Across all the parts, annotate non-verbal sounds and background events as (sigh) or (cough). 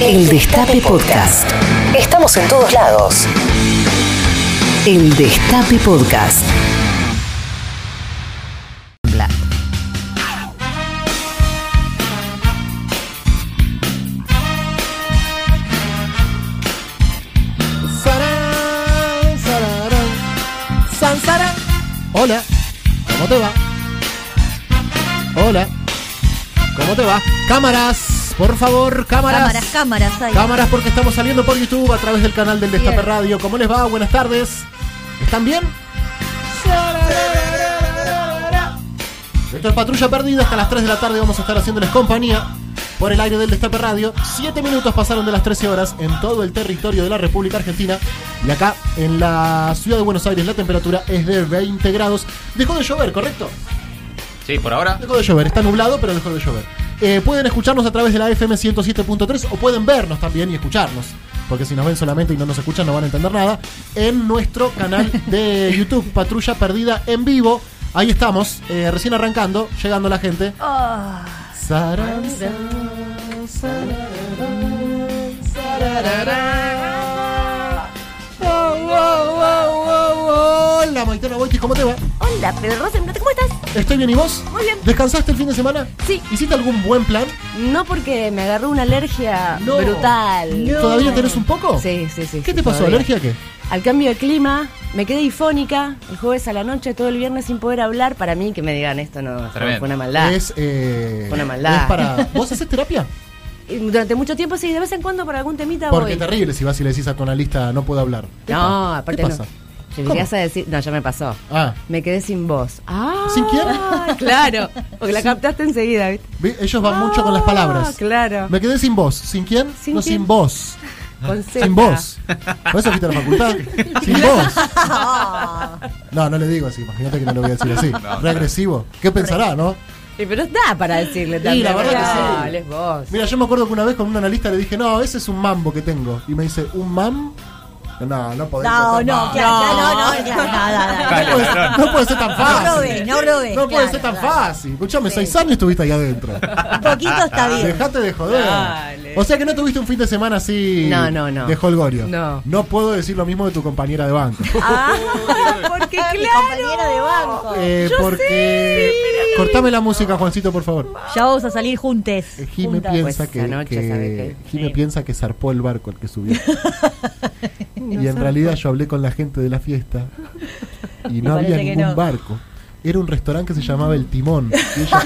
El Destape Podcast. Estamos en todos lados. El Destape Podcast. Hola, ¿cómo te va? Hola, ¿cómo te va? Cámaras, por favor, cámaras. Cámaras, cámaras, ahí. Cámaras porque estamos saliendo por YouTube a través del canal del Destape. Radio. ¿Cómo les va? Buenas tardes. ¿Están bien? Esto es Patrulla Perdida. Hasta las 3 de la tarde vamos a estar haciéndoles compañía por el aire del Destape Radio. 7 minutos pasaron de las 13 horas en todo el territorio de la República Argentina. Y acá en la ciudad de Buenos Aires la temperatura es de 20 grados. Dejó de llover, ¿correcto? Sí, por ahora. Dejó de llover, está nublado, pero dejó de llover. Eh, pueden escucharnos a través de la FM 107.3 o pueden vernos también y escucharnos. Porque si nos ven solamente y no nos escuchan no van a entender nada. En nuestro canal de (laughs) YouTube, Patrulla Perdida en vivo. Ahí estamos, eh, recién arrancando, llegando la gente. Sarán, sarán, sararán, Boitis, ¿cómo te va? hola, Pedro Rosenblatt, ¿cómo estás? ¿Estoy bien y vos? Muy bien. ¿Descansaste el fin de semana? Sí. ¿Hiciste algún buen plan? No porque me agarró una alergia No. brutal. ¿Todavía tenés un poco? Sí, sí, sí. ¿Qué sí, te pasó? todavía. ¿Alergia a qué? Al cambio de clima, me quedé difónica el jueves a la noche, todo el viernes sin poder hablar. Para mí, que me digan esto no fue una maldad. Es, eh, Fue una maldad. es para. (laughs) ¿Vos haces terapia? Durante mucho tiempo, sí, de vez en cuando por algún temita Porque voy. terrible si vas y le decís a tu analista no puedo hablar. ¿Qué No, pa- aparte ¿Qué pasa? Llegas a decir, no, ya me pasó. Ah, Me quedé sin voz. Ah, ¿Sin quién? (laughs) Claro, porque la captaste enseguida, ¿viste? ¿vi? ellos van mucho con las palabras. Ah, Claro. Me quedé sin voz. ¿Sin quién? ¿Sin no, quién? sin voz. Con. Sin voz. ¿Por eso fuiste a la facultad? Sin (laughs) voz. No, no le digo así. Imagínate que no le voy a decir así. (laughs) No, Regresivo. ¿Qué pensará, no? Sí, pero da para decirle Sí, también. la verdad que sí. Vos. Mira, yo me acuerdo que una vez con un analista le dije, no, ese es un mambo que tengo. Y me dice, ¿un mam? No, no podés No, no, claro, no, no, No puede, ser- no puede ser tan fácil. No robes, no robes, No puede claro, ser tan claro. fácil. Escuchame, seis años estuviste ahí adentro. Un poquito está bien. Dejate de joder. O sea que no tuviste un fin de semana así No, no, no. de holgorio. No. No puedo decir lo mismo de tu compañera de banco. (laughs) Ah, porque Mi claro. compañera de banco. Eh, porque. Cortame la música, Juancito, por favor. Ya vamos a salir juntes. Eh, Jime piensa Pues que, anoche, que- ¿sabe qué? Jime Sí. piensa que zarpó el barco el que subió. (laughs) y en realidad yo hablé con la gente de la fiesta y no había ningún no. barco. Era un restaurante que se llamaba El Timón. Y ella,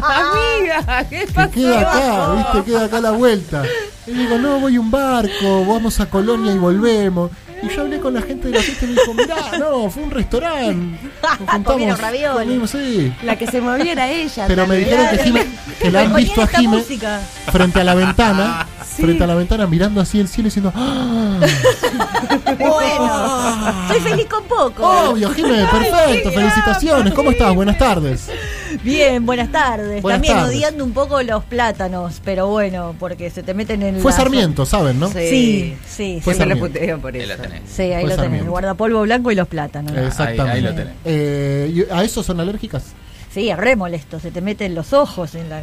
Amiga, ¿qué que pasó? queda acá, ¿viste? Queda acá a la vuelta. Y digo, no, voy a un barco, vamos a Colonia y volvemos. Y yo hablé con la gente de la fiesta y me dijo, mirá, no, fue un restaurante. Nos (laughs) juntamos, comimos, sí. La que se movía era ella. Pero me dijeron que, Jime, que la han visto a Jime frente a la ventana, (laughs) Sí. frente a la ventana mirando así el cielo y diciendo, ¡Ah! (laughs) Bueno, soy feliz con poco. obvio, Jime, perfecto, felicitaciones, ¿cómo estás? Buenas tardes. Bien, buenas tardes. Buenas También tardes. odiando un poco los plátanos, pero bueno, porque se te meten en Fue la- Sarmiento, ¿saben, no? Sí. Sí, sí, Fue sí. Siempre puteo por Ahí eso. la tenés. Sí, ahí Fue lo tenés, el guardapolvo blanco y los plátanos. Exactamente. Ahí- ahí lo tenés. Eh, ¿y ¿A eso son alérgicas? Sí, es re molesto, se te meten los ojos en la...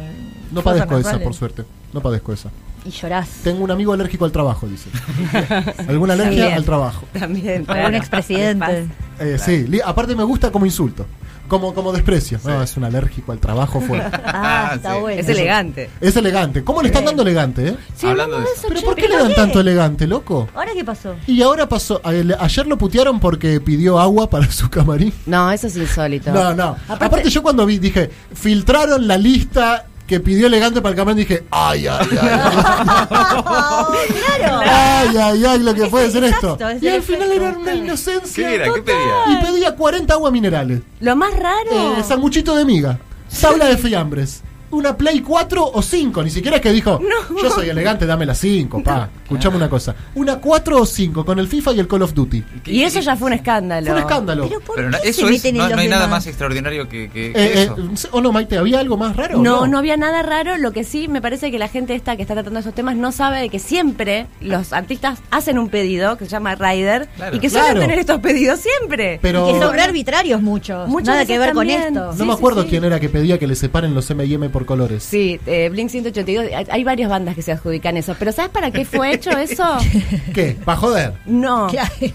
No padezco esa, por suerte. No padezco esa. Y llorás. Tengo un amigo alérgico al trabajo, dice. (laughs) ¿Alguna alergia También. al trabajo? También. Algún claro. expresidente. Eh, Sí, aparte me gusta como insulto, como, como desprecio. No, es un alérgico al trabajo fuera. (laughs) Ah, Ah, está sí. bueno. Es elegante. Es elegante. ¿Cómo le están dando elegante, eh? Sí, Hablando de eso. ¿Pero che, por qué le dan qué? tanto elegante, loco? ¿Ahora qué pasó? Y ahora pasó, ayer lo putearon porque pidió agua para su camarín. No, eso es insólito. No, no. Aparte, Aparte- yo cuando vi, dije, filtraron la lista que pidió elegante para el camarín, dije, ay, ay, ay. (laughs) ay. claro. Ay, ay, ay, lo que Es puede ser esto. Y al final era una inocencia. ¿Qué era? ¿Qué pedía? Y pedía 40 aguas minerales. Lo más raro. Eh, sanguchito de miga. Tabla de fiambres. Una Play 4 o 5. Ni siquiera es que dijo, yo soy elegante, dame las 5, pa. (laughs) Escuchame una cosa. ¿Una 4 o 5 con el FIFA y el Call of Duty? Y eso ya fue un escándalo. Fue un escándalo. Pero ¿por Pero no- qué eso se es, meten en no, los no hay nada más extraordinario que, que- que Eh, eh, eso. ¿O no, Maite? ¿Había algo más raro? No, no había nada raro. Lo que sí me parece que la gente esta que está tratando esos temas no sabe de que siempre los artistas hacen un pedido que se llama Rider Claro. y que Claro. suelen tener estos pedidos siempre. Pero Y que son arbitrarios muchos. Nada que ver también. con esto. no Sí, me sí, acuerdo sí. quién era que pedía que le separen los M&M por colores. Sí, eh, Blink 182, hay, hay varias bandas que se adjudican eso. Pero ¿sabes para qué fue hecho eso? (laughs) ¿Qué? ¿Para joder? No.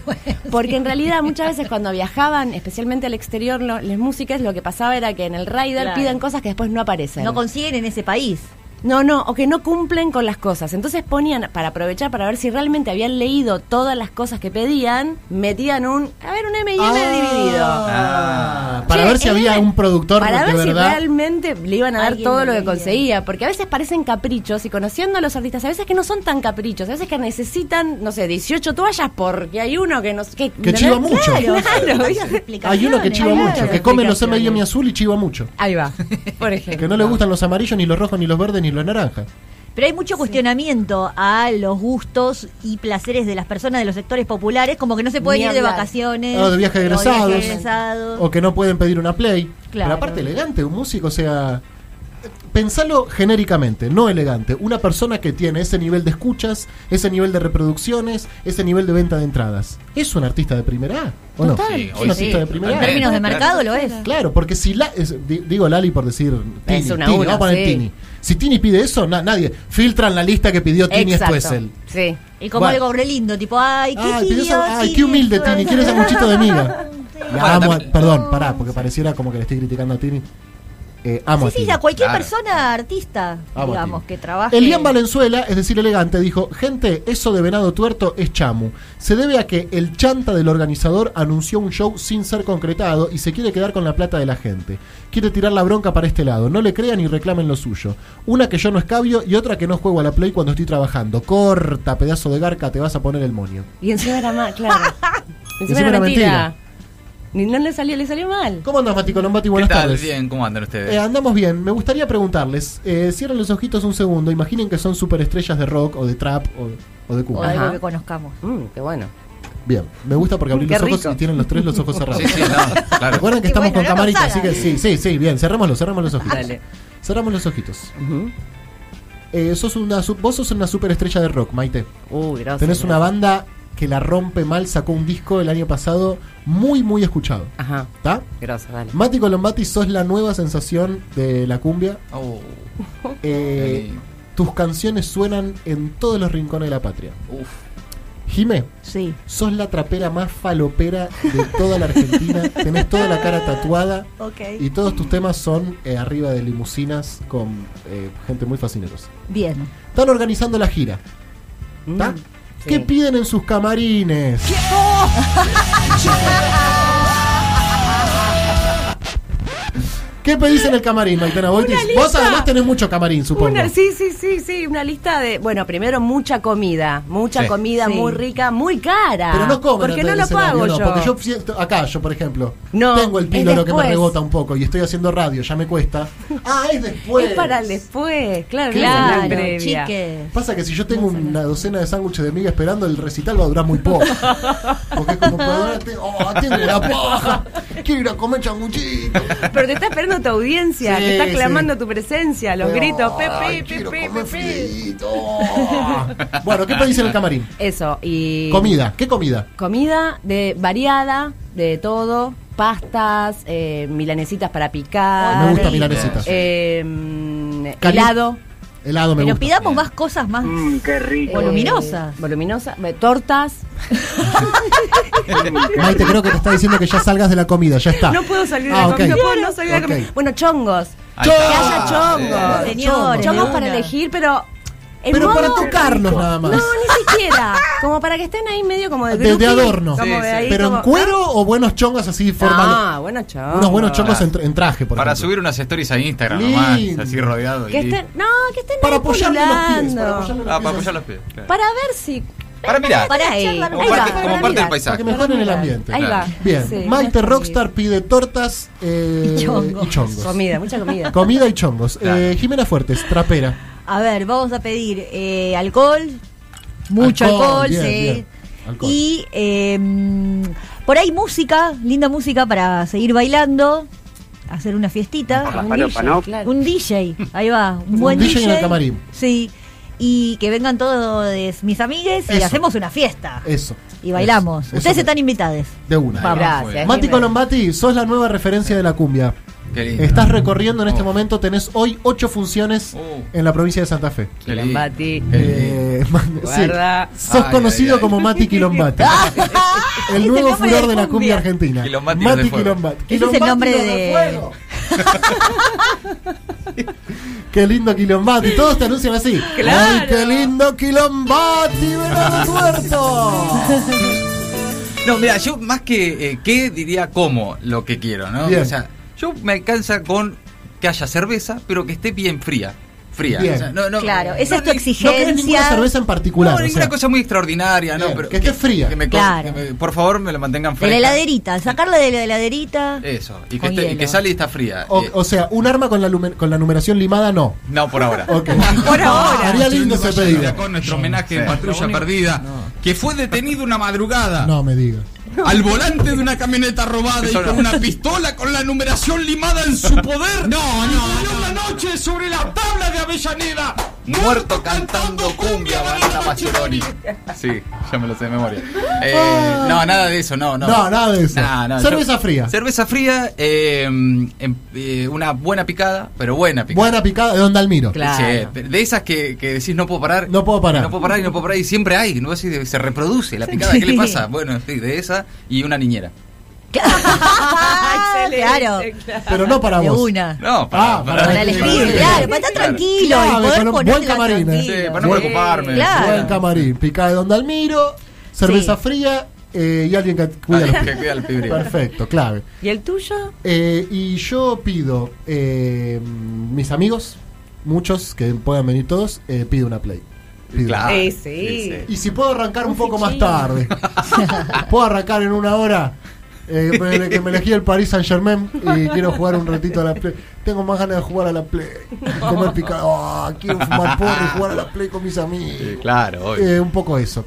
(laughs) Porque en realidad muchas veces cuando viajaban, especialmente al exterior, lo- las músicas, lo que pasaba era que en el rider Claro. piden cosas que después no aparecen. No consiguen en ese país. No, no, o que no cumplen con las cosas. Entonces ponían, para aprovechar, para ver si realmente habían leído todas las cosas que pedían, metían un, a ver, un M&M dividido. Ah, para Che, ver si había un productor Para de ver si realmente le iban a dar Alguien todo lo que conseguía. Porque a veces parecen caprichos y conociendo a los artistas, a veces que no son tan caprichos, a veces que necesitan, no sé, 18 toallas porque hay uno que no sé. Que, chiva mucho. Claro, claro. Hay uno que chiva Claro, mucho, que come los. M&M azul y chiva mucho. Ahí va, por (laughs) ejemplo. Que no le gustan los amarillos, ni los rojos, ni los verdes, ni los naranjas. Pero hay mucho cuestionamiento a los gustos y placeres de las personas de los sectores populares, como que no se pueden Ni ir de vacaciones. O de viaje o egresados. egresados. O que no pueden pedir una play. Claro. Pero aparte elegante, un músico, o sea... Pensalo genéricamente, no elegante. Una persona que tiene ese nivel de escuchas, ese nivel de reproducciones, ese nivel de venta de entradas. ¿Es un artista de primera A? ¿O no? Sí, ¿Es hoy un artista sí, de primera En términos de Claro. mercado lo es. Claro, porque si la, es- digo Lali por decir Tini, Es una Tini, una, vamos a poner sí. Tini. Si Tini pide eso, na- nadie filtran la lista que pidió Tini Exacto. esto es él. Sí. Y como Bueno. algo re lindo, tipo, ay, qué Ay, pidió pidió, esa- ay, Tini, qué humilde? Tini, quiere sanguchito de miga. (laughs) La amo, perdón, pará, porque pareciera como que le estoy criticando a Tini. Eh, amo a Sí, sí, a cualquier Claro. persona artista, Amo digamos, que trabaje. Elian Valenzuela, es decir, elegante, dijo, gente, eso de venado tuerto es chamu. Se debe a que el chanta del organizador anunció un show sin ser concretado y se quiere quedar con la plata de la gente. Quiere tirar la bronca para este lado. No le crean y reclamen lo suyo. Una que yo no escabio y otra que no juego a la play cuando estoy trabajando. Corta, pedazo de garca, te vas a poner el moño. Y encima era mal, claro. encima, (laughs) Encima era era mentira. mentira. Ni no le salió, le salió mal. ¿Cómo andas, Mati Colombati? ¿Qué Buenas tal? tardes. Bien, ¿cómo andan ustedes? Eh, andamos bien. Me gustaría preguntarles, eh, cierren los ojitos un segundo, imaginen que son superestrellas de rock o de trap o, o de O cumbia. algo Ajá. que conozcamos. Mm, qué bueno. Bien, me gusta porque abrí Qué los ojos rico. y tienen los tres los ojos cerrados. Sí, sí, no, claro. Recuerden que Qué estamos bueno, con no nos camarita, así que sí, sí, sí, bien, cerrémoslo, cerramos los ojitos. Dale. Cerramos los ojitos. Ujú. Eh, sos una, su- vos sos una superestrella de rock, Maite. Uh, gracias. Tenés una banda que la rompe mal, sacó un disco el año pasado muy, muy escuchado. Ajá. ¿Está? Gracias, dale. Mati Colombati, sos la nueva sensación de la cumbia. Oh, Eh, tus canciones suenan en todos los rincones de la patria. uf. Jime, Sí. sos la trapera más falopera de toda la Argentina. (laughs) Tenés toda la cara tatuada. Ok. Y todos tus temas son eh, arriba de limusinas con eh, gente muy fascinerosa. Bien. Están organizando la gira. ¿Está? Mm, ¿Qué piden en sus camarines? (laughs) ¿Qué pedís en el camarín, Maitena Boitis? Vos además tenés mucho camarín, supongo. Una, sí, sí, sí, sí, una lista de, bueno, primero mucha comida, mucha Sí. comida Sí. muy rica, muy cara. Pero no comen Porque no lo pago no, yo. Porque yo siento- acá, yo por ejemplo, No, tengo el píloro que me rebota un poco y estoy haciendo radio, ya me cuesta. (laughs) Ah, es después. Es para el después, claro, Claro, previa. chique. Pasa que si yo tengo una docena de sándwiches de miga esperando, el recital va a durar muy poco. (laughs) Porque es como, tengo, oh, tengo una paja, quiero ir a comer sanguchito. Pero te está esperando tu audiencia, Sí, te está sí. clamando tu presencia, los gritos, Pepe, Pepe, Pepe. (laughs) Bueno, ¿qué pedís en el camarín? Eso, y. Comida, ¿qué comida? Comida de variada, de todo. Pastas, eh, milanesitas para picar. Me gusta milanesitas. eh, helado. Helado me Pero gusta. pidamos más cosas más voluminosas. Eh, voluminosas. eh, Tortas. (laughs) Maite, creo que te está diciendo que ya salgas de la comida, ya está. No puedo salir de Ah, la ok. comida. No puedo no salir de la Ok. comida. Bueno, chongos. Ahí Que está. haya chongos. Señores, Chongos de para una. elegir, pero. En Pero modo- para tocarlos nada más. No, ni siquiera. Como para que estén ahí medio como de De, de adorno. como Sí, de sí. ahí ¿Pero como- en cuero o buenos chongos así formales? Ah, bueno, chongos. Unos buenos chongos en, en traje, por Para ejemplo. subir unas stories a Instagram nomás, así rodeado. Que estén, no, que estén Para ahí apoyarle los pies. Para apoyarle los Ah, pies. para apoyar los pies. claro. Para ver si. Para mirar. Para ahí. Ahí Como va, parte, para como parte del paisaje. Para que mejoren el ambiente. Ahí Claro. va. Bien, Sí, Maite Rockstar pide tortas eh, Y chongos. y chongos. Comida, mucha comida. Comida y chongos. Claro. Eh, Jimena Fuertes, trapera. A ver, vamos a pedir eh, alcohol, Mucho Alcohol, alcohol, bien, sí. bien. Alcohol. Y eh, por ahí música, linda música para seguir bailando, hacer una fiestita. La Un DJ, ¿no? claro. Un DJ, ahí va, un buen DJ en el camarín. Sí, y que vengan todos mis amigues y Eso. hacemos una fiesta. Eso. Y bailamos. Eso, Ustedes eso. están invitados. De una. Vamos. Gracias. Mati. Colombati, sos la nueva referencia de la cumbia. Qué lindo. Estás recorriendo en este Oh. momento, tenés hoy ocho funciones Oh. en la provincia de Santa Fe. Quilombati. Eh, man- sí. Sos Ay, conocido ay, ay. como Mati Quilombati. Es (laughs) (laughs) el nuevo furor de la cumbia. cumbia argentina. Quilombati Mati. Quilombati. Ese es el nombre de- fuego. (laughs) qué lindo Quilombati. Todos te anuncian así. Claro. ¡Ay, qué lindo Quilombati! ¡Verano tuerto! No, mira, yo más que eh, qué diría cómo lo que quiero, ¿no? Bien. O sea, yo me alcanza con que haya cerveza, pero que esté bien fría. Fría. Bien. O sea, no, no, Claro, esa es tu ni- No ninguna exigencia. cerveza en particular. No, o ninguna sea. cosa muy extraordinaria, ¿no? Pero que esté fría. que me Claro. que me- por favor, me la mantengan De fresca. la heladerita, sacarla de la heladerita. Eso, y que, esté- y hielo. que sale y está fría. O, Eh, o sea, un arma con la, con la numeración limada, no. no, por ahora. (laughs) Por ahora. Haría lindo ese pedido. con nuestro homenaje de patrulla perdida, no. que fue detenido una madrugada No me diga. (laughs) al volante de una camioneta robada y con no. una pistola con la numeración limada en su poder. No, no, la noche sobre la tabla de Avellaneda. Muerto cantando cumbia, banana Maccheroni. Sí, ya me lo sé de memoria. Eh, no, nada de eso, no, no. No, nada de eso. No, Cerveza yo- fría. Cerveza fría, eh, em, eh, una buena picada, pero buena picada. Buena picada de Don Dalmiro. Claro. Sí, de esas que, que decís no puedo parar. No puedo parar. No puedo parar y no puedo parar y siempre hay, ¿no? Así se reproduce la picada. ¿Qué le pasa? Bueno, sí, de esa y una niñera. (laughs) Excelente, claro. claro. Pero no para De vos. una. No, para, Ah, para, Para elegir, claro, para estar tranquilo Claro, y poder buen camarín, ¿eh? Sí, para no preocuparme. Claro. Buen camarín. Picada de Don Dalmiro, cerveza Sí. fría eh, y alguien que cuida que el. Perfecto, clave. ¿Y el tuyo? Eh, y yo pido, eh, mis amigos, muchos que puedan venir todos, eh, pido una play. Claro. Sí. Y si puedo arrancar un, Un poco más tarde, (laughs) puedo arrancar en una hora. Eh, me- que me elegí el Paris Saint Germain y quiero jugar un ratito a la Play. Tengo más ganas de jugar a la Play. Comer picado. Ah, quiero fumar porro y jugar a la Play con mis amigos. Sí, claro. Eh, un poco eso.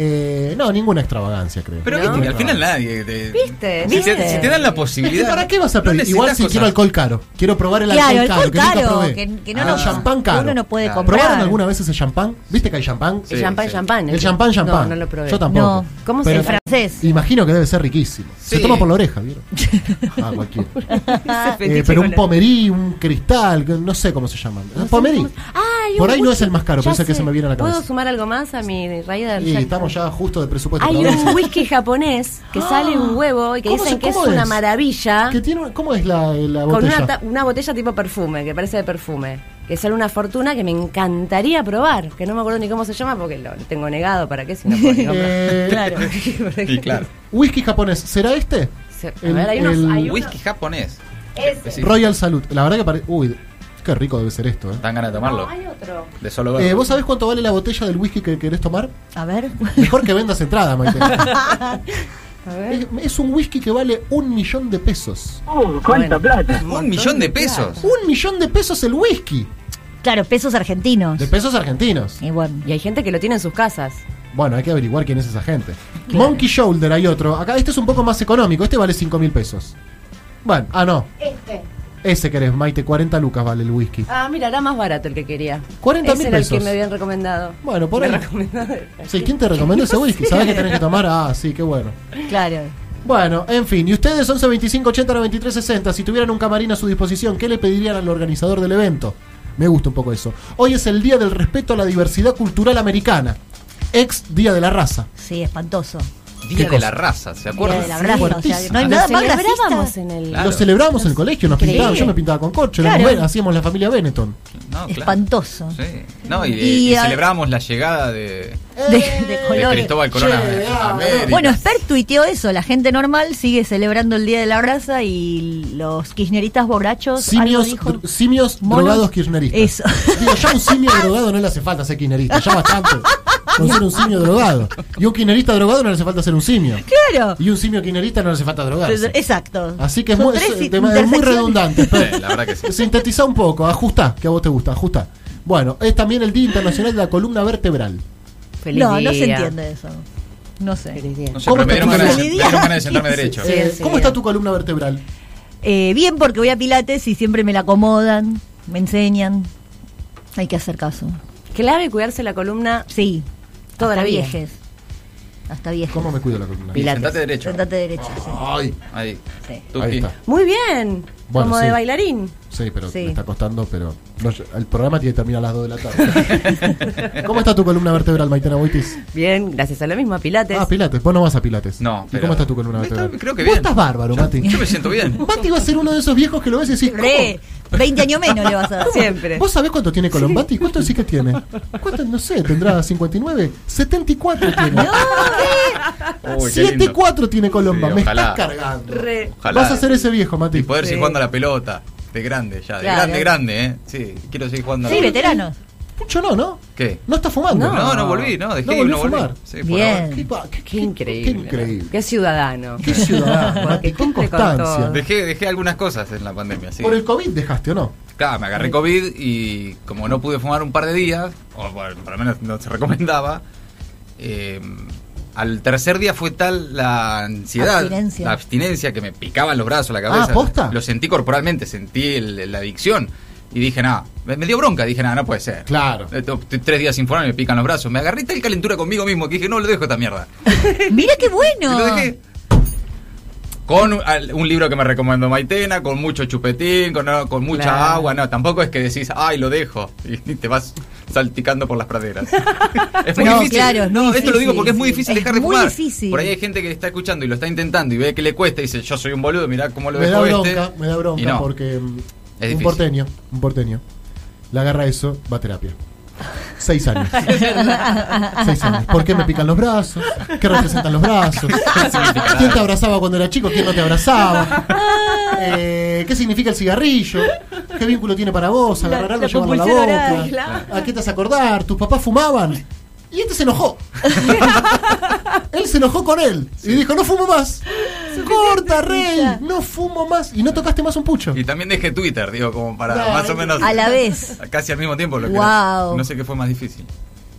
Eh, no, ninguna extravagancia, creo. Pero No. viste al final nadie. te- ¿Viste? Si, te, ¿Viste? si te dan la ¿Y posibilidad. para qué vas a no pedir? Igual si cosas- quiero alcohol caro. Quiero probar el Claro, alcohol caro. alcohol que nunca caro, probé. que, que no, Ah, champán caro. uno no puede Claro. comprar. ¿Probaron alguna vez ese champán? ¿Viste que hay champán? Sí, el champán, sí. champán. El champán, champán. No, no lo probé. Yo tampoco. No. ¿Cómo se Pero- El francés. Imagino que debe ser riquísimo. Se toma por la oreja, ¿vieron? (laughs) Ah, cualquiera. (laughs) Eh, pero un pomerí, un cristal, que no sé cómo se llaman. No pomerí. Por ahí no es el más caro, Ya pero es el que se me viene a la cabeza. ¿Puedo sumar algo más a mi raída del? Estamos ya justo de presupuesto. Hay un whisky japonés que (laughs) sale un huevo y que ¿Cómo dicen se- que es una maravilla. Que tiene, ¿Cómo es la, la Con botella? una, ta- una botella tipo perfume, que parece de perfume. Que sale una fortuna que me encantaría probar. Que no me acuerdo ni cómo se llama porque lo tengo negado. ¿Para qué? Si no puedo ni (laughs) comprar. Eh, claro. (laughs) Y claro. Whisky japonés, ¿será este? Se- A El- ver, hay unos. el hay unos- Whisky japonés. Ese. Royal Salud. La verdad que parece. Uy, qué rico debe ser esto, ¿eh? Dan ganas de tomarlo. No, hay otro. De solo Eh. ¿Vos sabés cuánto vale la botella del whisky que querés tomar? A ver. Mejor que vendas entrada, Maite. (laughs) A ver. es, es un whisky que vale un millón de pesos. Uh, cuánta Bueno. plata. Un millón de pesos. Un millón de pesos el whisky. Claro, pesos argentinos. De pesos argentinos. Y bueno. Y hay gente que lo tiene en sus casas. Bueno, hay que averiguar quién es esa gente. Claro. Monkey Shoulder hay otro. Acá este es un poco más económico. Este vale 5 mil pesos. Bueno, ah, no. Este. Ese querés, Maite. 40 lucas vale el whisky. Ah, mira, era más barato el que quería. 40 Ese mil era el pesos. que me habían recomendado. Bueno, por Me ahí. Sí, ¿quién te recomendó ese whisky? ¿Sabés que tenés que tomar? (laughs) Ah, sí, qué bueno. Claro. Bueno, en fin, y ustedes 11 25 80 93 60, si tuvieran un camarín a su disposición, ¿qué le pedirían al organizador del evento? Me gusta un poco eso. Hoy es el Día del Respeto a la Diversidad Cultural Americana, ex Día de la Raza. Sí, espantoso. Día ¿Qué de la raza, ¿se Día acuerdan? de la raza, o sea, fuertísimo. no hay nada más celebrábamos en el. Claro. Lo celebrábamos en el colegio, nos pintaban, yo me pintaba con corcho, Claro. hacíamos la familia Benetton. No, claro. Espantoso. Sí. No, y, Y y a- celebramos la llegada de, De, de de colores. Cristóbal Colón. Bueno, Spert tuiteó eso. La gente normal sigue celebrando el Día de la Raza y los kirchneristas borrachos. Simios, algo dijo. dr- simios Monos. drogados kirchneristas. Eso. Digo, ya un simio drogado no le hace falta ser kirchnerista, ya bastante. Con ser un simio drogado. Y un kirchnerista drogado no le hace falta ser un simio. Claro. Y un simio kirchnerista no le hace falta drogarse. Exacto. Así que es muy, es- de- muy redundante. pero Sí, la verdad que sí. Sintetiza un poco, ajusta, que a vos te gusta, ajusta. Bueno, es también el Día Internacional de la Columna Vertebral. Feliz no, no se entiende eso. No sé. Feliz día. No sé, ¿Cómo pero me está dieron, tu ganas de, sentarme derecho. Sí, Eh, sí. ¿Cómo está tu columna vertebral? Eh, bien, porque voy a Pilates y siempre me la acomodan, me enseñan. Hay que hacer caso. Clave cuidarse la columna. Sí, Toda hasta la viejes. Hasta viejes. ¿Cómo me cuido la columna? Pilates. sentate derecho. Sentate derecho, sí. Ay, Ahí. Sí. Ahí está. Muy bien. Bueno, como sí. de bailarín. Sí, pero Sí. me está costando, pero no, el programa tiene que terminar a las 2 de la tarde. (laughs) ¿Cómo está tu columna vertebral, Maitena Boitis? Bien, gracias a lo mismo, a Pilates. Ah, Pilates. Vos no vas a Pilates. No, ¿Y pero- cómo está tu columna Está- vertebral? creo que Vos bien. estás bárbaro, Mati. Yo me siento bien. (laughs) Mati va a ser uno de esos viejos que lo ves y decís, Re, 20 años menos le vas a (laughs) dar. Siempre. ¿Vos sabés cuánto tiene Colombati? ¿Cuánto decís que tiene? ¿Cuánto? No sé, tendrá 59. 74 tiene. Uy, qué lindo. 74 tiene Colomba. Sí, Me ojalá. estás cargando. Re. Ojalá. Vas a ser ese viejo, Mati. Y poder. Jugando a la pelota. De grande ya. De Claro. grande, grande, ¿eh? Sí, quiero seguir jugando a la Sí, pelota. veteranos. Mucho no, ¿no? ¿Qué? No está fumando. No, no volví, no, dejé No no a volví. fumar. Sí, por Bien. Qué, pa- qué- Qué increíble. Qué increíble. Qué ciudadano. Qué ciudadano, (laughs) Qué constancia. Dejé, dejé algunas cosas en la pandemia, sí. ¿Por el COVID dejaste o no? Claro, me agarré COVID y como no pude fumar un par de días, o bueno, por lo menos no se recomendaba, eh, al tercer día fue tal la ansiedad, Abstinencia. la abstinencia que me picaban los brazos, la cabeza. Ah, ¿posta? Lo sentí corporalmente, sentí el- la adicción. Y dije, nada, me, dio bronca, dije, nada, no puede ser. Claro. Eh, to- Estoy tres días sin fumar y me pican los brazos. Me agarré tal calentura conmigo mismo que dije, no, lo dejo esta mierda. (laughs) Mira qué Y bueno. lo dejé. Con un, libro que me recomendó Maitena, con mucho chupetín, con, mucha Claro. agua. No, tampoco es que decís, ay, lo dejo. (laughs) Y te vas salticando por las praderas. (laughs) es muy No, difícil. claro, es no, esto lo digo porque es muy difícil Es dejar de muy fumar. difícil. Por ahí hay gente que está escuchando y lo está intentando y ve que le cuesta y dice, yo soy un boludo, mirá cómo lo Me da dejo bronca, este. me da bronca no. porque mm, Es un porteño, un porteño, le agarra eso, va a terapia. Seis años. (laughs) Seis años. ¿Por qué me pican los brazos? ¿Qué representan los brazos? (laughs) ¿Quién te abrazaba cuando era chico? ¿Quién no te abrazaba? (laughs) Eh, ¿Qué significa el cigarrillo? ¿Qué vínculo tiene para vos? Agarrar algo, llevarlo a la boca. ¿A qué te has acordar? ¿Tus papás fumaban? Y este se enojó. (laughs) él se enojó con él. Y dijo, no fumo más. Corta, rey. No fumo más. Y no tocaste más un pucho. Y también dejé Twitter, digo, como para No, más o menos. A la vez. (laughs) Casi al mismo tiempo. Lo que Wow. No sé qué fue más difícil.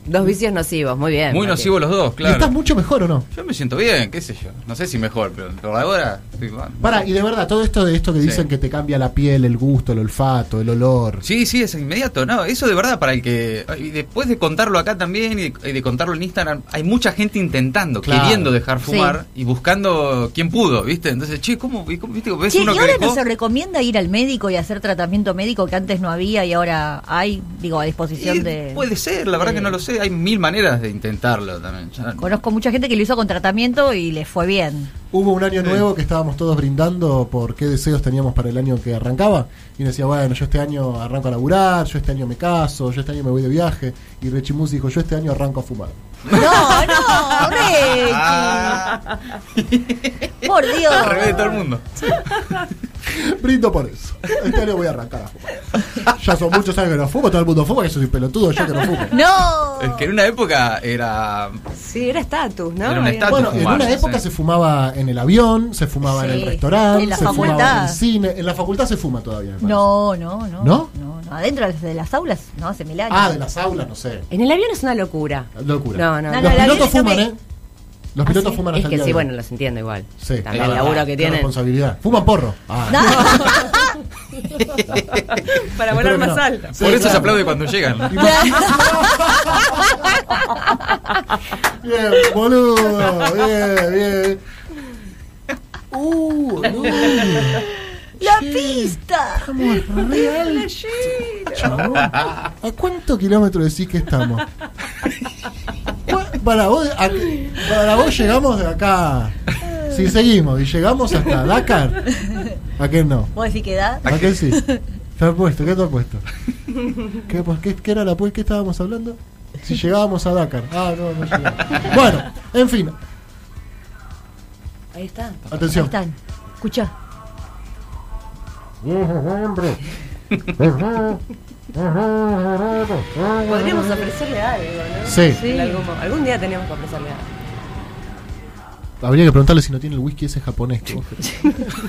Dos vicios nocivos, muy bien. Muy Mati. nocivos los dos, ¿Y claro. estás mucho mejor o no? Yo me siento bien, qué sé yo. No sé si mejor, pero por ahora. bueno. Para, y de verdad, todo esto de esto que Sí. dicen que te cambia la piel, el gusto, el olfato, el olor. Sí, sí, es inmediato. No, eso de verdad para el que. Y después de contarlo acá también y de, y de contarlo en Instagram, hay mucha gente intentando, Claro. queriendo dejar fumar y buscando quién pudo, ¿viste? Entonces, che, ¿cómo? y cómo- ¿Viste? ¿Ves Che, uno y que ahora dejó? no se recomienda ir al médico y hacer tratamiento médico que antes no había y ahora hay, digo, a disposición Y de... Puede ser, la verdad de- que no lo sé. Hay mil maneras de intentarlo también. Ya- Conozco mucha gente que lo hizo con tratamiento y le fue bien. Hubo un año nuevo que estábamos todos brindando por qué deseos teníamos para el año que arrancaba. Y decía, bueno, yo este año arranco a laburar, yo este año me caso, yo este año me voy de viaje. Y Rechimus dijo, yo este año arranco a fumar. No, no. Ah, (laughs) Por Dios. al revés de todo el mundo. (laughs) (laughs) Brindo por eso. Este año voy a arrancar a fumar. Ya son muchos años que no fumo, todo el mundo fuma, que soy pelotudo, yo que no fumo. (laughs) No. Es que en una época era. Sí, era estatus, ¿no? Era un. Bueno, en una sí. época se fumaba en el avión, se fumaba en el restaurante, en la se fumaba en el cine. En la facultad se fuma todavía. me. No, no, no. ¿No? No, no. Adentro de las aulas, no, hace mil años. Ah, de las aulas, no sé. En el avión es una locura. Locura. No, no, No, no. Los pilotos fuman, ¿eh? Los pilotos sí? fuman Es hasta que el día sí, bueno, lo entiendo igual. Sí, También es laburo verdad, que tienen. responsabilidad. Fuman porro. Ah. (laughs) Para volar más no. alto. Sí, Por eso claro. se aplaude cuando llegan. (laughs) (laughs) Bien, boludo. Bien, bien. Uh, boludo. ¡La pista! Estamos re altos, chabón. ¿A cuántos kilómetros decís que estamos? ¿Cu- Para vos, a- para vos llegamos de acá. Si seguimos y llegamos hasta Dakar, ¿a qué no? ¿Vos decís que da? ¿A qué sí? (laughs) Está puesto, ¿qué está puesto? ¿Qué, pues, qué, qué era la pues? ¿Qué estábamos hablando? Si llegábamos a Dakar. Ah, no, no llegamos. Bueno, en fin, Ahí está. Ahí atención. están. Escucha. (laughs) Podríamos ofrecerle algo, ¿no? Sí. En algún, día teníamos que ofrecerle algo. Habría que preguntarle si no tiene el whisky ese japonés.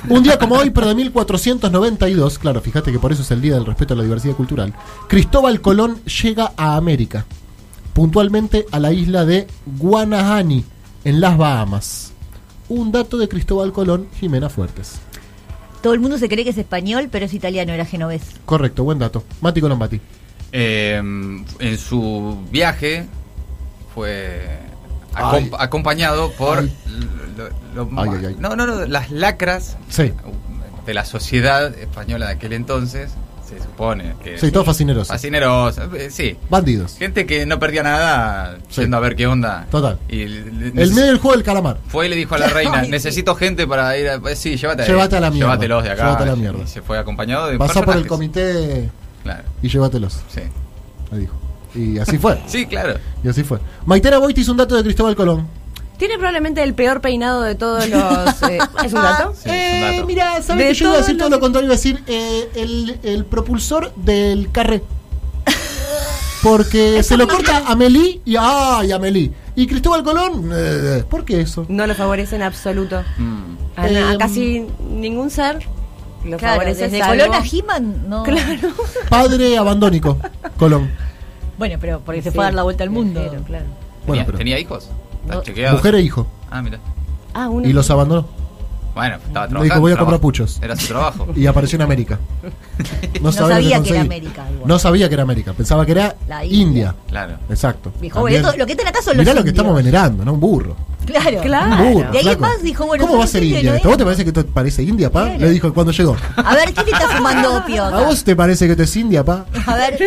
Un día como hoy, pero de 1492, claro, fíjate que por eso es el Día del Respeto a la Diversidad Cultural, Cristóbal Colón llega a América. puntualmente a la isla de Guanahani, en las Bahamas. Un dato de Cristóbal Colón, Jimena Fuertes. Todo el mundo se cree que es español, pero es italiano, era genovés. Correcto, buen dato. Mati Colombati. Eh, en su viaje fue acom- acompañado por Ay. lo- lo- Ay, ay, ay. no no no las lacras Sí. de la sociedad española de aquel entonces se supone que Sí, todo fascineroso. fascinerosa eh, sí Bandidos. gente que no perdía nada Sí. yendo a ver qué onda Total. y le- El medio del juego del calamar. fue y le dijo a la reina necesito gente para ir a eh, sí llévate Llévate a la mierda. llévatelos de acá Llévate a la mierda. y se fue acompañado de Pasá por el personajes. comité claro y llévatelos, sí le dijo. Y así fue. (laughs) sí claro Y así fue. Maitena Boitis, un dato de Cristóbal Colón. Tiene probablemente el peor peinado de todos los. (laughs) eh, ¿Es un dato? Sí, es un dato. Eh, mira, ¿sabes que yo iba a decir todo lo contrario? Iba a decir eh, el, el propulsor del carré. Porque se lo corta a Melí y ¡ay, a Melí! Y Cristóbal Colón, eh, ¿por qué eso? No lo favorece en absoluto. Mm. A, Em, casi ningún ser lo Claro, favorece. desde salvo- Colón a He-Man, no. Claro. Padre abandónico, Colón. (laughs) Bueno, pero porque se Sí, fue a dar la vuelta al mundo. claro. Bueno, ¿Tenía, pero- tenía hijos? Mujer e hijo. Ah, mira. Ah. Y los abandonó. Bueno, estaba Le trabajando. dijo, voy a comprar puchos. Era su trabajo. (laughs) Y apareció en América. (laughs) No, sabía que era. América, igual. No sabía que era América. Pensaba que era La India. India. Claro. Exacto. También- esto- lo que acá son los Mirá lo que estamos venerando, ¿no? Un burro. Claro. Claro. Y alguien flaco. más dijo, bueno, ¿Cómo va a ser India ¿no esto? es? ¿Vos te parece que esto parece India, pa? Claro. Le dijo cuando llegó. A ver, ¿quién está fumando (laughs) opio? ¿A vos te parece que esto es India, pa? A ver,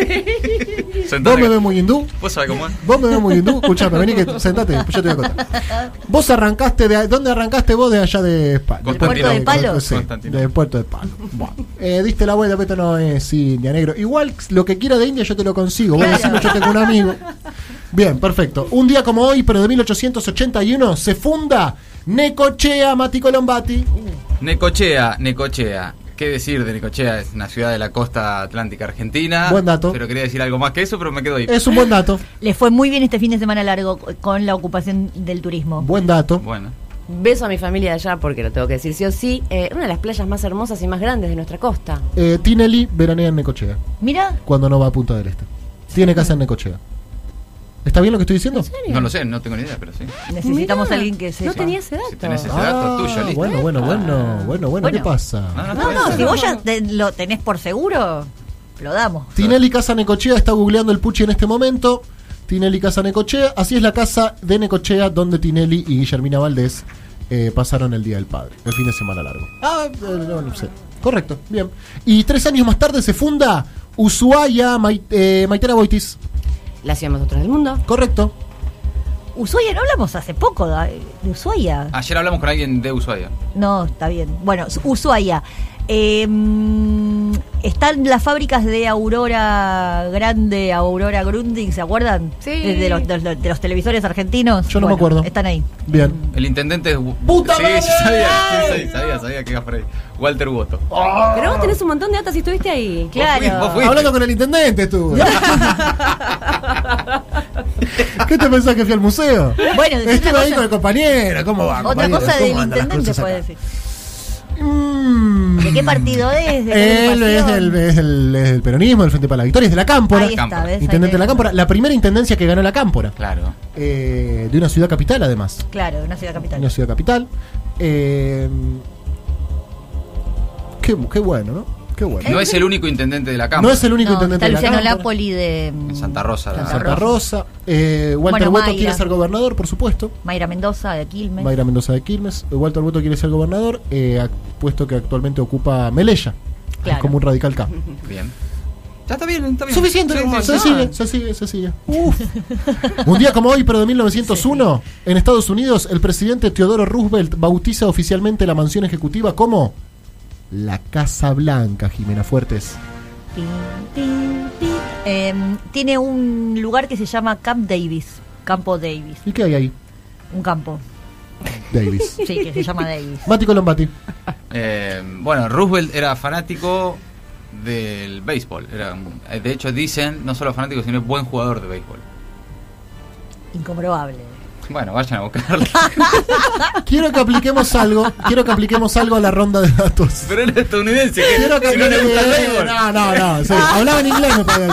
¿Vos me ves muy hindú? ¿Vos sabés cómo es? ¿Vos me ves muy hindú? Escuchame, vení que sentate, después yo te voy a contar. (laughs) ¿Vos arrancaste de... ¿Dónde arrancaste vos de allá de España? Del Puerto de Palo. Sí, del Puerto de Palo. Bueno. Eh, diste la vuelta, pero esto no es India, negro. Igual lo que quiera de India yo te lo consigo. Vos Claro. decime, yo tengo un amigo. Bien, perfecto. Un día como hoy, pero de 1881, se funda Necochea Mati Colombati. Necochea, Necochea. ¿Qué decir de Necochea? Es una ciudad de la costa atlántica argentina. Buen dato. Pero quería decir algo más que eso, pero me quedo ahí. Es un buen dato. (laughs) le fue muy bien este fin de semana largo con la ocupación del turismo. Buen dato. Bueno. Beso a mi familia de allá porque lo tengo que decir sí o sí. Eh, una de las playas más hermosas y más grandes de nuestra costa. Eh, Tinelli veranea en Necochea. Mira, Cuando no va a Punta del Este. Tiene casa en Necochea. ¿Está bien lo que estoy diciendo? No lo sé, no tengo ni idea, pero sí. necesitamos a alguien que sepa. No tenía ese dato. Si tenés ese dato tuyo, listo. Ah, bueno, bueno, bueno, bueno, bueno, ¿qué pasa? No, no, No, no, si vos ya te- lo tenés por seguro, lo damos. Tinelli Casa Necochea está googleando el Puchi en este momento. Tinelli Casa Necochea. Así es la casa de Necochea donde Tinelli y Guillermina Valdés eh, pasaron el Día del Padre, el fin de semana largo. Ah, eh, no, no sé. Correcto, bien. Y tres años más tarde se funda Ushuaia Mai- eh, Maitera Boitis. La ciudad más otra del mundo. Correcto. Ushuaia, no hablamos hace poco de de Ushuaia. Ayer hablamos con alguien de Ushuaia. No, está bien. Bueno, Ushuaia. Eh, mm, están las fábricas de Aurora Grande, Aurora Grundig, ¿se acuerdan? Sí. De, de los, de los- de los televisores argentinos. Yo no me acuerdo. Están ahí. Bien. El intendente es. ¡Puta sí, madre! sí, sabía, sí, sí, sabía, sabía que iba por ahí. Walter Woto. Pero vos tenés un montón de datos y estuviste ahí. Claro. fuiste, vos fuiste. Hablando con el intendente estuve. (laughs) ¿Qué te pensás que fui al museo? Bueno, Estuve ahí cosa- con el compañero. ¿Cómo va? Otra compañero? cosa ¿Cómo del intendente puede decir. ¿De qué partido es? ¿De Él es del, es del- es del peronismo, del Frente para la Victoria, es de la Cámpora. Ahí está, Cámpora. ¿ves? Intendente de la. Cámpora. La primera intendencia que ganó la Cámpora. Claro. Eh, de una ciudad capital, además. Claro, una ciudad capital. Una ciudad capital. Eh, qué, qué bueno, ¿no? Qué bueno. No es el único intendente de la Cámara. No es el único No, intendente está de la Luciano Cámpora. Lapoli de mm, Santa Rosa, la- Santa Rosa. Eh, Walter Bueno, Mayra. quiere ser gobernador, por supuesto. Mayra Mendoza de Quilmes. Mayra Mendoza de Quilmes. Walter Boto quiere ser gobernador, eh, puesto que actualmente ocupa Melella. Claro. Es como un radical K. (laughs) Bien. Ya está bien, está bien. Suficiente, Sí, sí, se sí. sigue, se sigue, se sigue. Uf. (laughs) Un día como hoy, pero de 1901, en Estados Unidos, el presidente Teodoro Roosevelt bautiza oficialmente la mansión ejecutiva como la Casa Blanca, Jimena Fuertes. Eh, tiene un lugar que se llama Camp Davis. Campo Davis. ¿Y qué hay ahí? Un campo. Davis. (laughs) Sí, que se llama Davis. Mati Colombati. Eh, bueno, Roosevelt era fanático del béisbol. Era, eh, de hecho, dicen no solo fanático, sino buen jugador de béisbol. Incomprobable. Bueno, vayan a buscarlo. (laughs) Quiero que apliquemos algo, quiero que apliquemos algo a la ronda de datos. Pero él es estadounidense, Quiero que si no le gusta el béisbol. No, no, no. sí, Hablaba en inglés, me parece.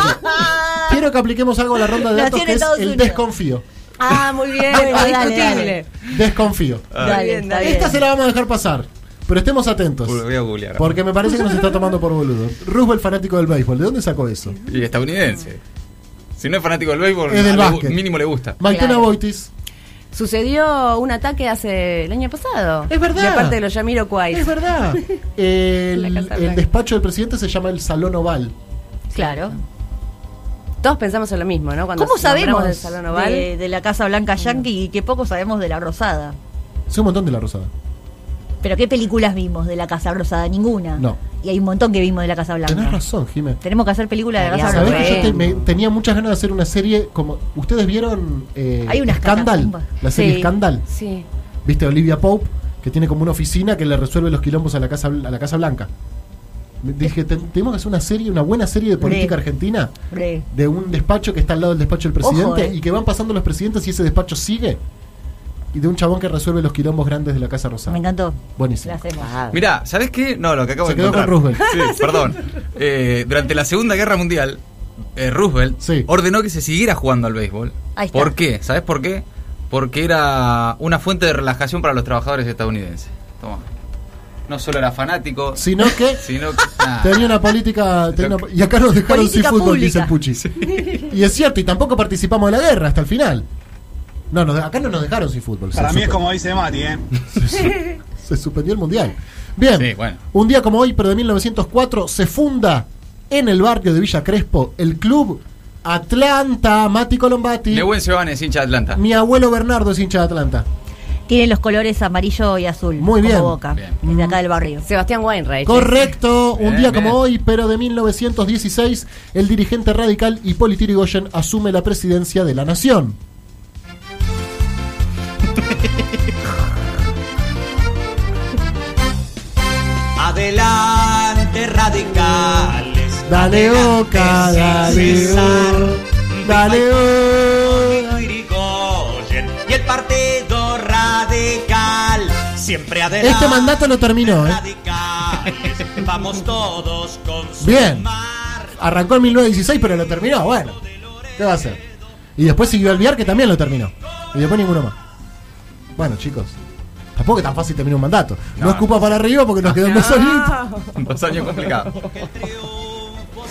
quiero que apliquemos algo a la ronda de Nació datos que es el Unidos. desconfío. Ah, muy bien, Bueno, dale. Desconfío. Dale, bien, está dale. bien. Esta se la vamos a dejar pasar. Pero estemos atentos. Voy a googlear. Porque me parece que nos está tomando por boludo. Roosevelt, fanático del béisbol. ¿De dónde sacó eso? Y estadounidense. Si no es fanático del béisbol, Es del mínimo le gusta. Maitena Claro. Boitis. Sucedió un ataque hace el año pasado. Es verdad. De parte de los Yamiro Kwais. Es verdad. (laughs) El, el despacho del presidente se llama el Salón Oval. Claro. Todos pensamos en lo mismo, ¿no? Cuando ¿Cómo sabemos del Salón Oval. de, de la Casa Blanca Yankee y qué poco sabemos de la Rosada? Sé un montón de la Rosada. ¿Pero qué películas vimos de la Casa Rosada? Ninguna. No. Y hay un montón que vimos de la Casa Blanca. Tenés razón, Jiménez. Tenemos que hacer películas de la Casa Blanca. ¿Sabés que yo te- me- tenía muchas ganas de hacer una serie como. ¿Ustedes vieron eh, Hay unas Scandal? La serie Sí. Scandal. Sí. ¿Viste Olivia Pope? Que tiene como una oficina que le resuelve los quilombos a la Casa, a la casa Blanca. Dije, "Ten- tenemos que hacer una serie, una buena serie de política Re. argentina. Re. De un despacho que está al lado del despacho del presidente Ojo, eh. y que van pasando los presidentes y ese despacho sigue. Y de un chabón que resuelve los quilombos grandes de la Casa Rosada. Me encantó. Buenísimo. Ah, Mirá, ¿sabes qué? No, lo que acabo Se de quedó con. Roosevelt. (laughs) Sí, perdón. Eh, durante la Segunda Guerra Mundial, eh, Roosevelt Sí. ordenó que se siguiera jugando al béisbol. Ahí está. ¿Por qué? ¿Sabes por qué? Porque era una fuente de relajación para los trabajadores estadounidenses. Toma. No solo era fanático, Sino que (laughs) sino que. nah. tenía una política. tenía una- y acá nos dejaron sin fútbol, dice el. Puchi. Y es cierto, y tampoco participamos de la guerra hasta el final. No, nos- acá no nos dejaron sin fútbol. Para mí es como dice Mati, ¿eh? (laughs) Se suspendió el mundial. Bien, Sí, bueno. un día como hoy, pero de 1904, se funda en el barrio de Villa Crespo el club Atlanta Mati Colombati. De buen Sebanes, hincha de Atlanta. Mi abuelo Bernardo es hincha de Atlanta. Tiene los colores amarillo y azul. Muy como bien. Boca. Bien. Desde acá del barrio. Sebastián Weinreich. Correcto, un día bien. como hoy, pero de 1916, el dirigente radical Hipólito Yrigoyen asume la presidencia de la nación. (laughs) Adelante radicales. Dale boca, dale boca, dale boca. Irigoyen y el partido radical. Siempre adelante. Este mandato lo terminó, ¿eh? Radicales. Vamos todos con Bien. Arrancó en 1916, pero lo terminó, bueno. ¿Qué va a hacer? Y después siguió el Viar, que también lo terminó. Y después ninguno más. Bueno, chicos. Tampoco es tan fácil terminar un mandato. No, No. escupa para arriba porque nos quedamos (laughs) solitos. Dos años complicados.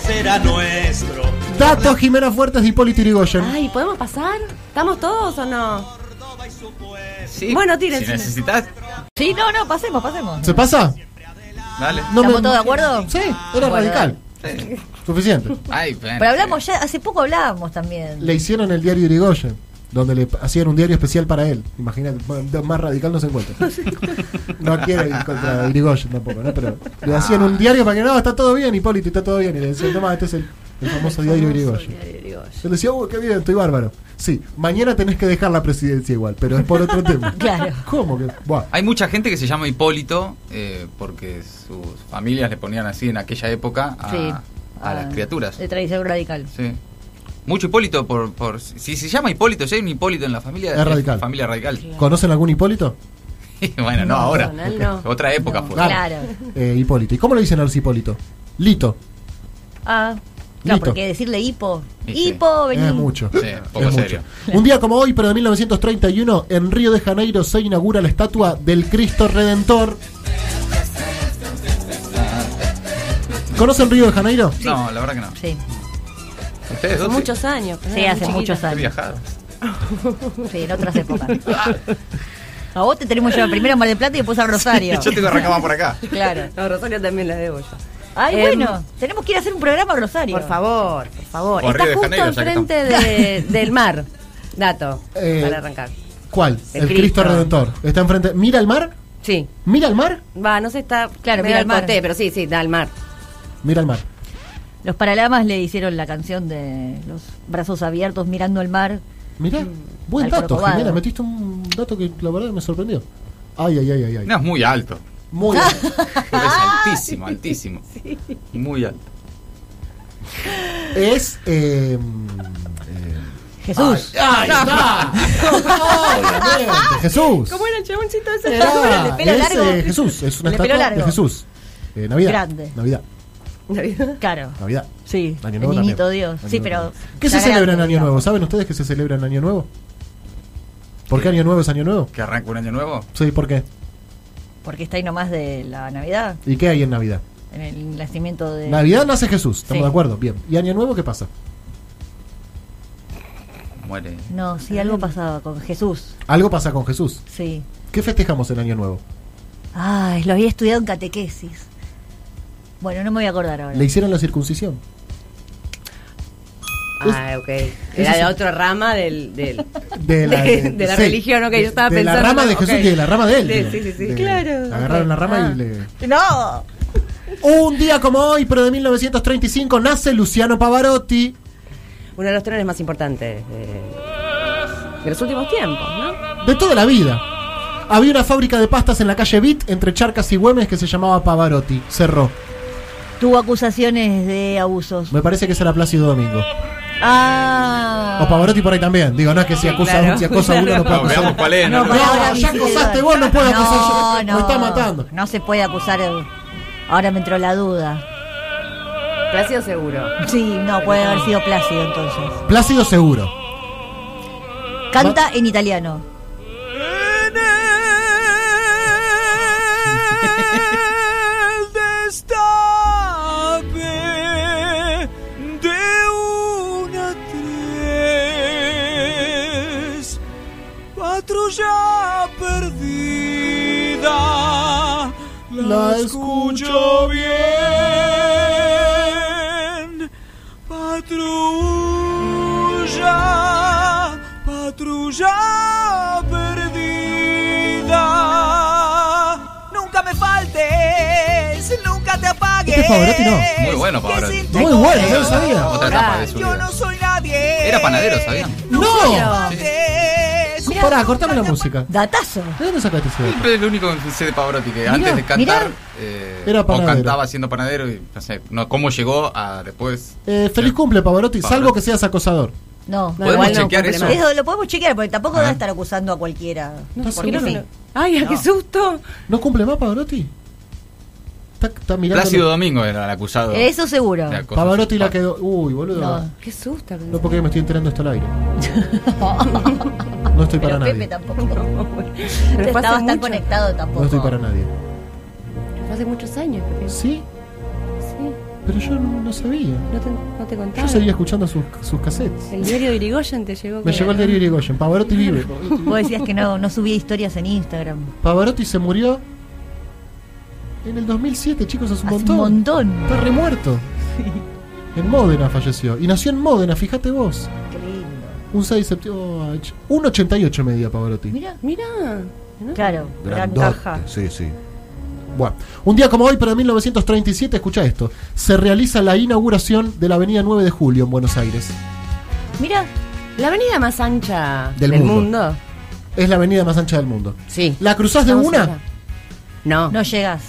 Será nuestro. Datos Jimena Fuertes de Hipólito Yrigoyen. Ay, ¿podemos pasar? ¿Estamos todos o no? Sí. Bueno, tírense. Si necesitas, Sí, no, no, pasemos, pasemos. ¿Se pasa? dale. No ¿Estamos todos de acuerdo? Sí, era Bueno, radical. Sí. Suficiente. Ay, Pero hablamos ya, hace poco hablábamos también. Le hicieron el diario Irigoyen, donde le hacían un diario especial para él. Imagínate, más- radical no se encuentra. (laughs) No quiere ir contra Irigoyen tampoco, ¿no? Pero le hacían un diario para que no, está todo bien, Hipólito, está todo bien. Y le decían, toma, este es el, el famoso diario Irigoyen. Él decía, uy, qué bien, estoy bárbaro. Sí, mañana tenés que dejar la presidencia igual, pero es por otro (laughs) tema. Claro. ¿Cómo que? Buah. Hay mucha gente que se llama Hipólito eh, porque sus familias le ponían así en aquella época a, Sí. a Ah, las criaturas. De tradición radical. Sí. Mucho Hipólito por, por si se llama Hipólito, si hay un Hipólito en la familia, Es radical. familia radical. ¿Conocen algún Hipólito? (laughs) bueno, no, No, ahora. no, no. Otra época No, fue. Claro. Eh, Hipólito. ¿Y cómo le dicen a los Hipólito? Lito. Ah, claro, Listo. porque decirle hipo. Sí. Hipo, vení. Es mucho. Sí, poco Es serio. mucho. Un día como hoy, pero de 1931, en Río de Janeiro se inaugura la estatua del Cristo Redentor. ¿Conocen Río de Janeiro? No, la verdad que no. Sí, Hace muchos años. sí, hace muchos años. viajados. Sí, en otras épocas. (laughs) A vos te tenemos yo primero a Mar del Plata y después a Rosario. Yo tengo arrancaba por acá. Claro. No, Rosario también la debo yo. Ay, Em, bueno, tenemos que ir a hacer un programa a Rosario. Por favor, por favor. Está de justo Janeiro, enfrente de- (laughs) del mar. Dato. Eh, para arrancar. ¿Cuál? El El, Cristo. Cristo. Redentor. Está enfrente. ¿Mira el mar? Sí. ¿Mira el mar? Va, no sé, está. Claro, mira da el mar. coté, pero sí, sí, da al mar. Mira el mar. Los Paralamas le hicieron la canción de los brazos abiertos mirando el mar. Mira. Buen Al dato, Corcovado. Jimena. Metiste un dato que la verdad me sorprendió. Ay, ay, ay, ay. ay. No, es muy alto. Muy (laughs) bien. Es altísimo, altísimo. (laughs) Muy alto. Es. Eh, Jesús. ¡Ahí está! Obviamente, Jesús. era el chaboncito ese? Era, El de pelo es, largo. eh, Jesús, es una estatua de. Jesús. Eh, Navidad. Grande. Navidad. Navidad. Claro. Navidad. Sí, Año el niñito también. Dios. Año sí, Nuevo pero. ¿Qué se celebra en Año. Nuevo? ¿Saben ustedes qué se celebra en Año Nuevo? ¿Por qué Año Nuevo es Año Nuevo? ¿Que arranca un año nuevo? Sí, ¿por qué? Porque está ahí nomás de la Navidad, ¿Y qué hay en Navidad? en el nacimiento de. Navidad nace Jesús, ¿estamos Sí. de acuerdo? Bien. ¿Y Año Nuevo qué pasa? Muere. No, sí, algo pasaba con Jesús. Algo pasa con Jesús. Sí. ¿Qué festejamos en Año Nuevo? Ay, lo había estudiado en catequesis. Bueno, no me voy a acordar ahora. ¿Le hicieron la circuncisión? Ah, ok. Era de otra rama del, del- (laughs) De la, De- de la religión, ok, yo estaba de pensando, la rama de Jesús ok. y de la rama de él. Sí, digo. sí, sí, sí. De- Claro, Agarraron la rama Ah. y le... ¡No! Un día como hoy, pero de 1935, nace Luciano Pavarotti. Uno de los tenores más importantes de, de los últimos tiempos, ¿no? De toda la vida. Había una fábrica de pastas en la calle Bit, entre Charcas y Güemes, que se llamaba Pavarotti. Cerró. Tuvo acusaciones de abusos. Me parece que será Plácido Domingo. Ah. O Pavarotti por ahí también. Digo, no es que si acusa, Claro. si uno no puede No, acusar. veamos cuál es. No, No, no, ya acosaste vos, no puedo acusar yo. No, Me está matando. No se puede acusar. el- Ahora me entró la duda. Plácido seguro. Sí, no, puede haber sido Plácido entonces. Plácido seguro. Canta en italiano. (laughs) patrulla perdida La escucho bien patrulla patrulla perdida nunca me faltes nunca te apagues Este es Pavarotti, no. Muy bueno, Pavarotti. Muy bueno, no lo sabía. Otra etapa de su yo no soy nadie Era panadero, ¿sabían? ¡No! Pará, cortame la música. Datazo. ¿De dónde sacaste ese dato? Siempre es lo único que sé de Pavarotti, que antes de cantar, eh, Era o panadero. cantaba siendo panadero y no sé, no, cómo llegó a después. Eh, feliz cumple, Pavarotti, Pavarotti. salvo que seas acosador. No. No, ¿Podemos igual no chequear cumple eso? más. Eso lo podemos chequear porque tampoco Ah. debe estar acusando a cualquiera. ¿Estás Porque seguro? sí. Ay, qué susto. ¿No cumple más Pavarotti? Está, está mirando. Plácido Domingo era el acusado. Eso seguro. de acoso Pavarotti la sexual. quedó. Uy, boludo. No. No, Qué susto. porque me estoy enterando esto al aire. (laughs) No estoy para Pepe nadie. tampoco. (laughs) Pero No estabas tan conectado tampoco. No estoy para nadie. Fue hace muchos años, Pepe. Sí, ¿Sí? Pero yo no sabía. no te, no te contaba. Yo seguía escuchando sus, sus cassettes. El diario de Irigoyen te llegó. (laughs) Me llegó el diario Irigoyen. Pavarotti (laughs) vive. Vos decías que no, no subía historias en Instagram. Pavarotti se murió en el 2007, chicos, hace un Hace montón. un montón. Está remuerto. En Módena falleció. Y nació en Módena, fíjate vos. Un 6 de septiembre. Un 88 medía Pavarotti. Mira, Mira. ¿no? claro, gran caja. Sí, sí. Bueno, un día como hoy, pero de 1937, escucha esto. Se realiza la inauguración de la avenida 9 de Julio en Buenos Aires. Mira, La avenida más ancha Del del, mundo. mundo. Es la avenida más ancha del mundo. Sí. ¿La cruzás de Estamos una? acá. No. no llegas.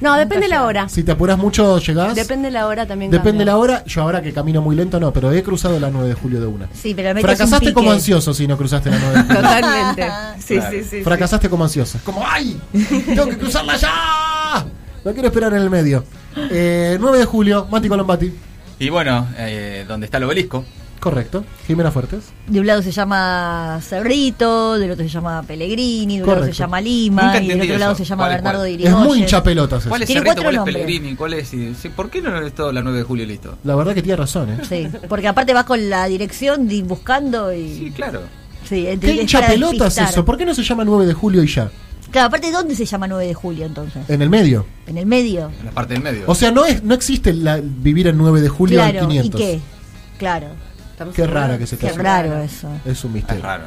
No, depende la hora. Si te apuras mucho, llegás. Depende la hora también. Depende cambia. la hora. Yo ahora que camino muy lento, no, pero he cruzado la 9 de julio de una. Sí, pero metes Fracasaste un como ansioso si no cruzaste la 9 de julio. Totalmente. (laughs) Sí, Claro. sí, sí. Fracasaste como ansiosa. Como ¡ay! ¡Tengo que cruzarla ya! No quiero esperar en el medio. Eh, 9 de julio, Mati Colombati. Y bueno, eh, donde está el obelisco. Correcto. Jimena Fuertes. De un lado se llama Cerrito, del otro se llama Pellegrini, de un lado se llama Lima y del otro lado eso. se llama ¿Cuál es Bernardo cuál? de Es muy hinchapelotas. ¿Cuál es Tiene Cerrito? cuatro ¿Cuál es nombres. Pellegrini? ¿Cuál es? ¿Por qué no es todo la 9 de julio listo? La verdad que tiene razón, ¿eh? Sí, porque aparte vas con la dirección di- buscando y... Sí, claro. Sí, ¿Qué es hincha para pelotas despistar. eso? ¿Por qué no se llama 9 de julio y ya? Claro, aparte, ¿dónde se llama 9 de julio entonces? En el medio. En el medio. En la parte del medio. O sea, no es no existe la- vivir en 9 de julio claro, en 500. ¿y qué? Claro, Estamos Qué rara que se te qué raro eso. Es un es misterio. raro.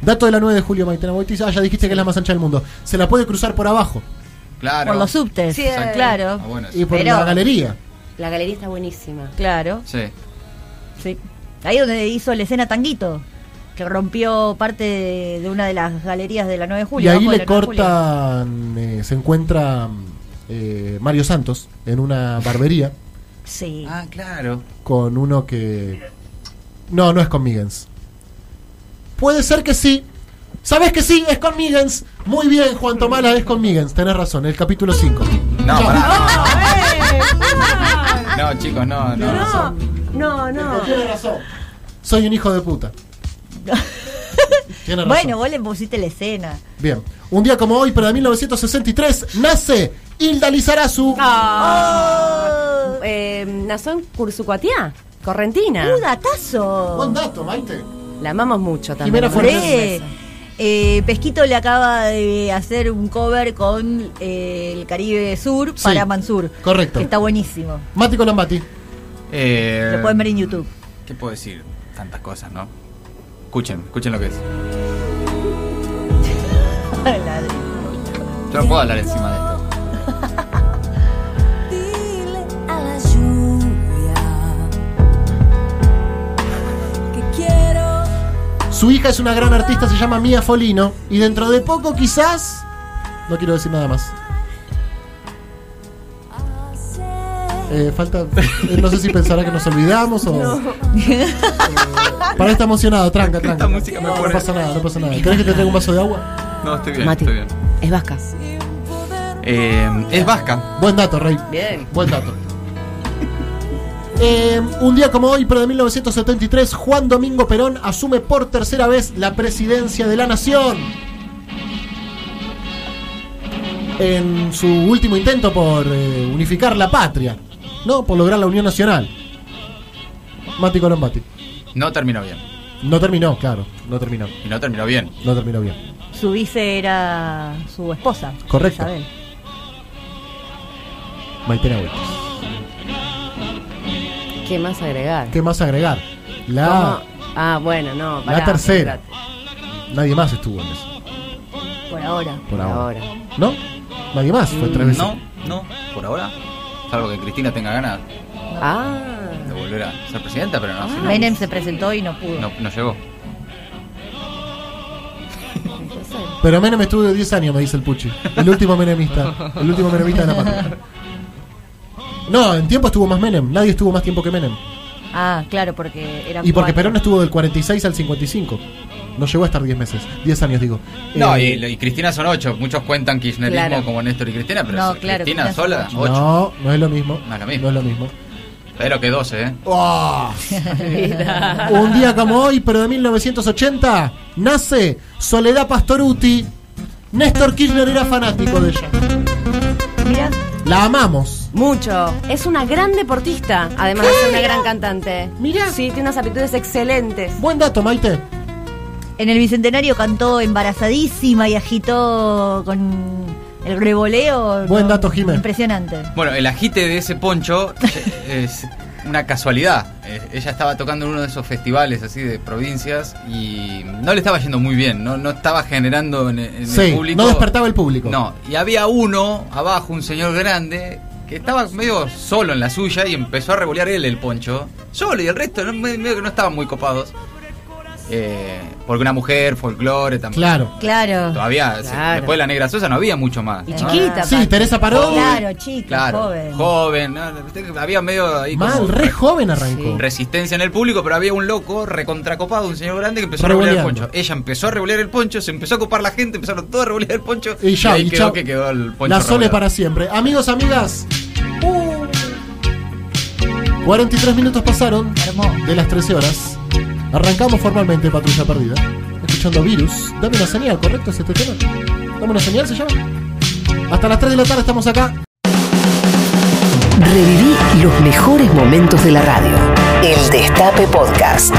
Dato de la 9 de julio, Maitena Boitis. Ah, ya dijiste que es la más ancha del mundo. Se la puede cruzar por abajo Claro. Por los subtes, Sí, Exacto. claro. Ah, bueno, y por Pero- la galería. La galería está buenísima. Claro, sí. sí. Ahí donde hizo la escena Tanguito, que rompió parte de, de una de las galerías de la 9 de Y julio. ahí abajo de le la 9 de julio. cortan, eh, se encuentra eh, Mario Santos en una barbería Sí. Ah, claro. con uno que... No, no es con Miggins. Puede ser que sí. ¿Sabes que sí? Es con Miggins. Muy bien, Juan Tomala, es con Miggins. Tenés razón, el capítulo 5. No, pará. No, chicos, no, no. No, no, no. Tiene razón. Soy un hijo de puta. Tiene (laughs) razón. Bueno, vos le pusiste la escena. Bien. Un día como hoy, pero de 1963, nace Hilda Lizarazu. Ah. Eh, nació en Cursucuatiá, Correntina. ¡Un datazo! Buen dato, Maite. La amamos mucho también. Jimena Fuentes. Eh, Pesquito le acaba de hacer un cover con eh, el Caribe Sur Sí, para Mansur. correcto. Que está buenísimo. Mati Colombati. Eh, Lo pueden ver en YouTube. ¿Qué puedo decir? Tantas cosas, ¿no? Escuchen, escuchen lo que es. (laughs) Yo no puedo hablar encima de esto. Su hija es una gran artista, se llama Mia Folino. Y dentro de poco, quizás. No quiero decir nada más. Eh, falta. eh, no sé si pensará que nos olvidamos o. (laughs) Eh, para está emocionado, tranca, tranca. Esta música me no, no pone- pasa nada, no pasa nada. (laughs) ¿Querés que te traiga un vaso de agua? No, estoy bien, Mati, estoy bien. es vasca. Eh, es vasca. Buen dato, Rey. Bien. Buen dato. Eh, un día como hoy, pero de 1973, Juan Domingo Perón asume por tercera vez la presidencia de la nación. En su último intento por eh, unificar la patria, ¿no? Por lograr la unión nacional. Mati Colombati. No terminó bien. No terminó, claro, no terminó. Y no terminó bien. No terminó bien. Su vice era su esposa. Correcto. Isabel. Maitena Huertas. ¿Qué más agregar? ¿Qué más agregar? La. ¿Cómo? Ah, bueno, no. La pará, tercera. espérate. Nadie más estuvo en eso. Por ahora. Por Por ahora. ahora. ¿No? Nadie más, fue tres veces. No, no, por ahora. Salvo que Cristina tenga ganas Ah. de volver a ser presidenta, pero no, si no, Menem se presentó y no pudo. no, no llegó. (laughs) Pero Menem estuvo 10 años, me dice el Puchi. El último menemista. El último menemista de la patria. No, en tiempo estuvo más Menem. Nadie estuvo más tiempo que Menem. Ah, claro, porque era. Y porque Perón estuvo del 46 al 55. No llegó a estar 10 meses. 10 años, digo. No, Eh, y, y Cristina son ocho. Muchos cuentan kirchnerismo Claro. como Néstor y Cristina, pero No, si claro, Cristina sola, ocho. ocho. No, no es lo mismo. No es lo mismo. No es lo mismo. Pero que 12, ¿eh? ¡Oh! (laughs) Un día como hoy, pero de 1980, nace Soledad Pastoruti. Néstor Kirchner era fanático de ella. Mira, La amamos. Mucho. Es una gran deportista, además de ser una gran cantante. Mirá. Sí, tiene unas aptitudes excelentes. Buen dato, Maite. en el bicentenario cantó embarazadísima y agitó con el revoleo. Buen No, dato, Jimé. Impresionante. Bueno, el agite de ese poncho (laughs) es una casualidad. Eh, Ella estaba tocando en uno de esos festivales así de provincias y no le estaba yendo muy bien, no, no estaba generando en, en Sí, el público. no despertaba el público. No, y había uno abajo, un señor grande, que estaba medio solo en la suya y empezó a revolear él el poncho. Solo y el resto, medio que no estaban muy copados. Eh, porque una mujer, folclore también. Claro. Claro. Todavía, Claro. después de la negra sosa no había mucho más. Y ¿no? chiquita. Sí. Teresa Parodi. Claro, chica, Claro, joven. joven. ¿no? Había medio ahí como Mal, re joven arrancó. resistencia en el público, pero había un loco recontracopado, un señor grande que empezó a revolear el poncho. Ella empezó a revolear el poncho, se empezó a copar la gente, empezaron todos a revolear el poncho Y ya, ahí y quedó que quedó el poncho. La Sole para siempre. Amigos, amigas. uh, 43 minutos pasaron Hermoso. de las 13 horas. Arrancamos formalmente Patrulla Perdida. Escuchando Virus. Dame una señal, ¿correcto? ¿Es este tema? Dame una señal, se llama. Hasta las 3 de la tarde estamos acá. Reviví los mejores momentos de la radio. El Destape Podcast.